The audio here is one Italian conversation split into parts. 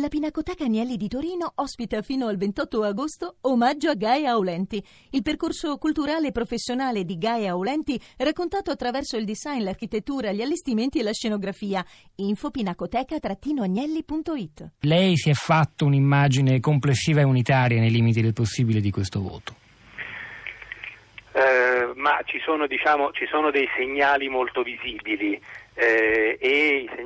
La Pinacoteca Agnelli di Torino ospita fino al 28 agosto Omaggio a Gaia Aulenti, il percorso culturale e professionale di Gaia Aulenti raccontato attraverso il design, l'architettura, gli allestimenti e la scenografia. Info pinacoteca-agnelli.it Lei si è fatto un'immagine complessiva e unitaria nei limiti del possibile di questo voto? Eh, ma ci sono, diciamo, ci sono dei segnali molto visibili eh,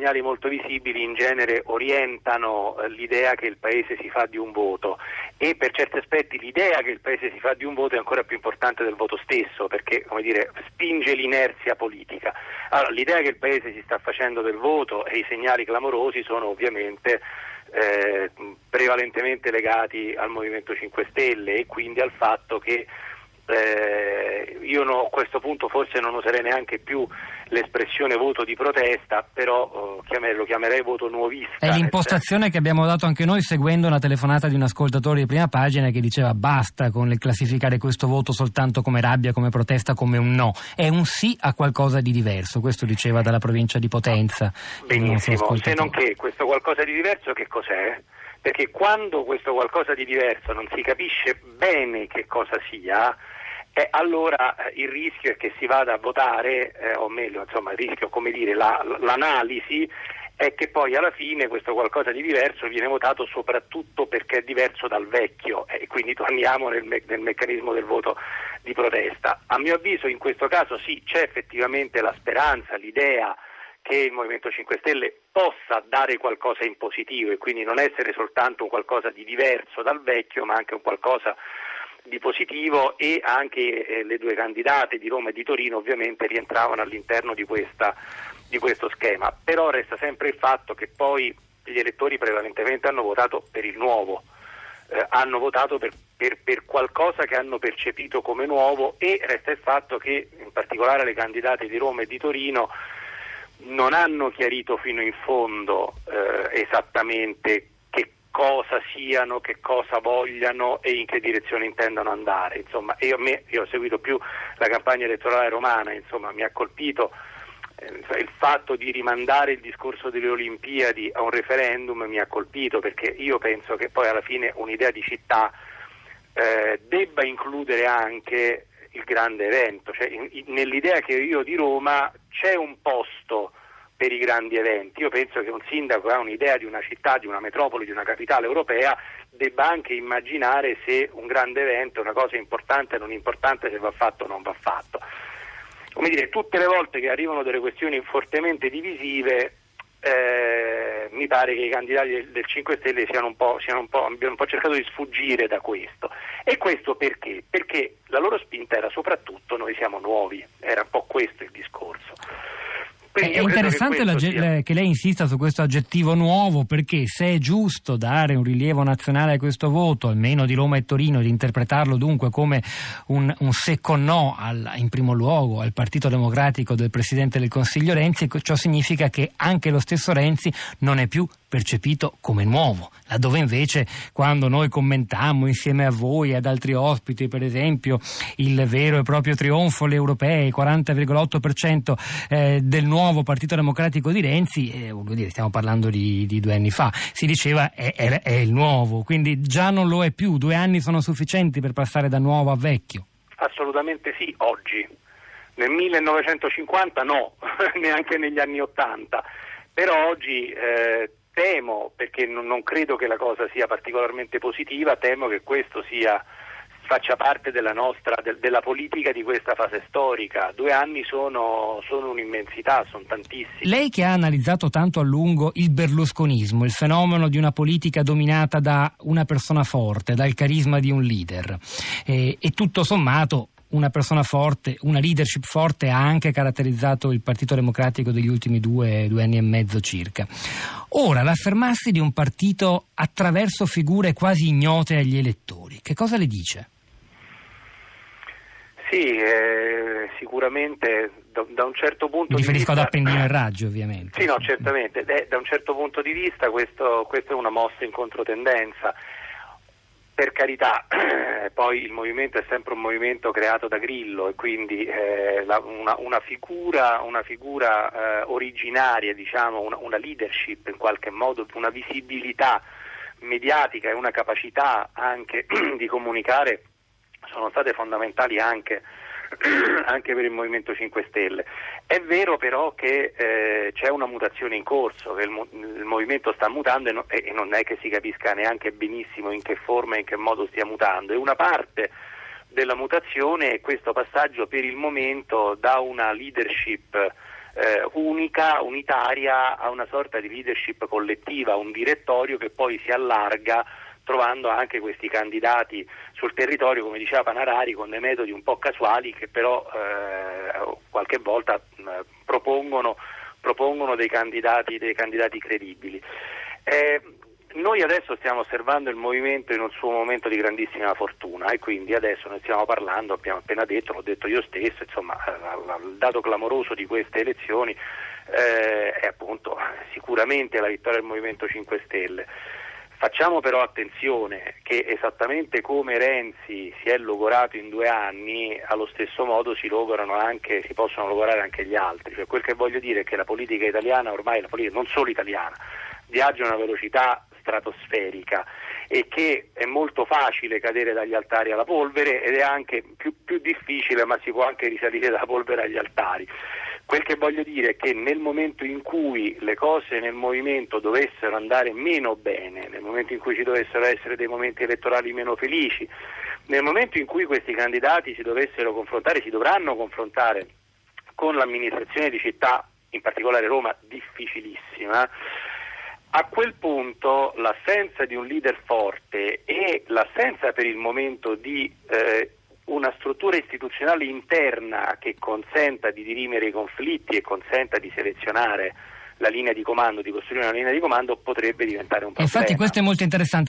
segnali molto visibili in genere orientano eh, l'idea che il Paese si fa di un voto e per certi aspetti l'idea che il Paese si fa di un voto è ancora più importante del voto stesso perché dire, spinge l'inerzia politica. Allora, l'idea che il Paese si sta facendo del voto e i segnali clamorosi sono ovviamente eh, prevalentemente legati al Movimento 5 Stelle e quindi al fatto che eh, io no, a questo punto forse non userei neanche più l'espressione voto di protesta, però eh, lo chiamerei voto nuovista. È l'impostazione che abbiamo dato anche noi seguendo una telefonata di un ascoltatore di prima pagina che diceva basta con il classificare questo voto soltanto come rabbia, come protesta, come un no. È un sì a qualcosa di diverso, questo diceva dalla provincia di Potenza. Benissimo, se non che questo qualcosa di diverso che cos'è? Perché quando questo qualcosa di diverso non si capisce bene che cosa sia, eh, allora eh, il rischio è che si vada a votare, eh, o meglio, insomma, il rischio, come dire, la, l'analisi è che poi alla fine questo qualcosa di diverso viene votato soprattutto perché è diverso dal vecchio e quindi torniamo nel, me- nel, meccanismo del voto di protesta. A mio avviso in questo caso sì, c'è effettivamente la speranza, l'idea che il Movimento 5 Stelle possa dare qualcosa in positivo e quindi non essere soltanto un qualcosa di diverso dal vecchio ma anche un qualcosa di positivo e anche eh, le due candidate di Roma e di Torino ovviamente rientravano all'interno di, questa, di questo schema, però resta sempre il fatto che poi gli elettori prevalentemente hanno votato per il nuovo, eh, hanno votato per, per, per, qualcosa che hanno percepito come nuovo e resta il fatto che in particolare le candidate di Roma e di Torino non hanno chiarito fino in fondo eh, esattamente cosa siano, che cosa vogliano e in che direzione intendano andare. Insomma, io, me, io ho seguito più la campagna elettorale romana, insomma, mi ha colpito eh, il fatto di rimandare il discorso delle Olimpiadi a un referendum mi ha colpito perché io penso che poi alla fine un'idea di città eh, debba includere anche il grande evento, cioè, in, in, nell'idea che io di Roma c'è un posto per i grandi eventi. Io penso che un sindaco ha un'idea di una città, di una metropoli, di una capitale europea, debba anche immaginare se un grande evento è una cosa importante o non importante, se va fatto o non va fatto. Come dire, tutte le volte che arrivano delle questioni fortemente divisive, eh, mi pare che i candidati del, del 5 Stelle un siano un po', abbiano un po' cercato di sfuggire da questo. E questo perché? Perché la loro spinta era soprattutto noi siamo nuovi, era un po' questo il discorso. Quindi è interessante che, sia... che, lei insista su questo aggettivo nuovo perché se è giusto dare un rilievo nazionale a questo voto, almeno di Roma e Torino, ed interpretarlo dunque come un, un secco no al, in primo luogo al Partito Democratico del Presidente del Consiglio Renzi, ciò significa che anche lo stesso Renzi non è più percepito come nuovo, laddove invece quando noi commentammo insieme a voi e ad altri ospiti, per esempio, il vero e proprio trionfo alle europee, il 40,8% eh, del nuovo Partito Democratico di Renzi, eh, dire, stiamo parlando di, di, due anni fa, si diceva è, è, è il nuovo, quindi già non lo è più, due anni sono sufficienti per passare da nuovo a vecchio. Assolutamente sì, oggi. Nel 1950 no, neanche negli anni 80, però oggi eh, temo, perché non, credo che la cosa sia particolarmente positiva, temo che questo sia, faccia parte della, nostra, de, della politica di questa fase storica. Due anni sono, sono, un'immensità, sono tantissimi. Lei che ha analizzato tanto a lungo il berlusconismo, il fenomeno di una politica dominata da una persona forte, dal carisma di un leader, e, e tutto sommato una persona forte, una leadership forte ha anche caratterizzato il Partito Democratico degli ultimi due, due anni e mezzo circa. Ora, l'affermarsi di un partito attraverso figure quasi ignote agli elettori, che cosa le dice? Sì, eh, sicuramente da, da, un certo punto Mi di riferisco vista... ad Appendino e Raggio, ovviamente. Sì, no, certamente. Eh, da un certo punto di vista questo, questa è una mossa in controtendenza. Per carità, poi il movimento è sempre un movimento creato da Grillo e quindi eh, la, una, una, figura, una figura eh, originaria, diciamo, una, una, leadership in qualche modo, una visibilità mediatica e una capacità anche di comunicare sono state fondamentali anche anche per il Movimento 5 Stelle. È vero però che eh, c'è una mutazione in corso, che il, il movimento sta mutando e, no, e, non è che si capisca neanche benissimo in che forma e in che modo stia mutando. E una parte della mutazione è questo passaggio per il momento da una leadership eh, unica, unitaria, a una sorta di leadership collettiva, un direttorio che poi si allarga trovando anche questi candidati sul territorio, come diceva Panarari, con dei metodi un po' casuali che però eh, qualche volta eh, propongono, propongono dei, candidati, dei, candidati, credibili. Eh, noi adesso stiamo osservando il movimento in un suo momento di grandissima fortuna e quindi adesso ne stiamo parlando, abbiamo appena detto, l'ho detto io stesso, insomma eh, il dato clamoroso di queste elezioni eh, è appunto sicuramente la vittoria del Movimento 5 Stelle. Facciamo però attenzione che esattamente come Renzi si è logorato in due anni, allo stesso modo si, anche, si possono logorare anche gli altri. Cioè, quel che voglio dire è che la politica italiana, ormai la politica non solo italiana, viaggia a una velocità stratosferica e che è molto facile cadere dagli altari alla polvere ed è anche più, più difficile, ma si può anche risalire dalla polvere agli altari. Quel che voglio dire è che nel momento in cui le cose nel movimento dovessero andare meno bene, nel momento in cui ci dovessero essere dei momenti elettorali meno felici, nel momento in cui questi candidati si dovessero confrontare, si dovranno confrontare con l'amministrazione di città, in particolare Roma, difficilissima, a quel punto l'assenza di un leader forte e l'assenza per il momento di eh, una struttura istituzionale interna che consenta di dirimere i conflitti e consenta di selezionare la linea di comando, di costruire una linea di comando potrebbe diventare un problema. Infatti questo è molto interessante.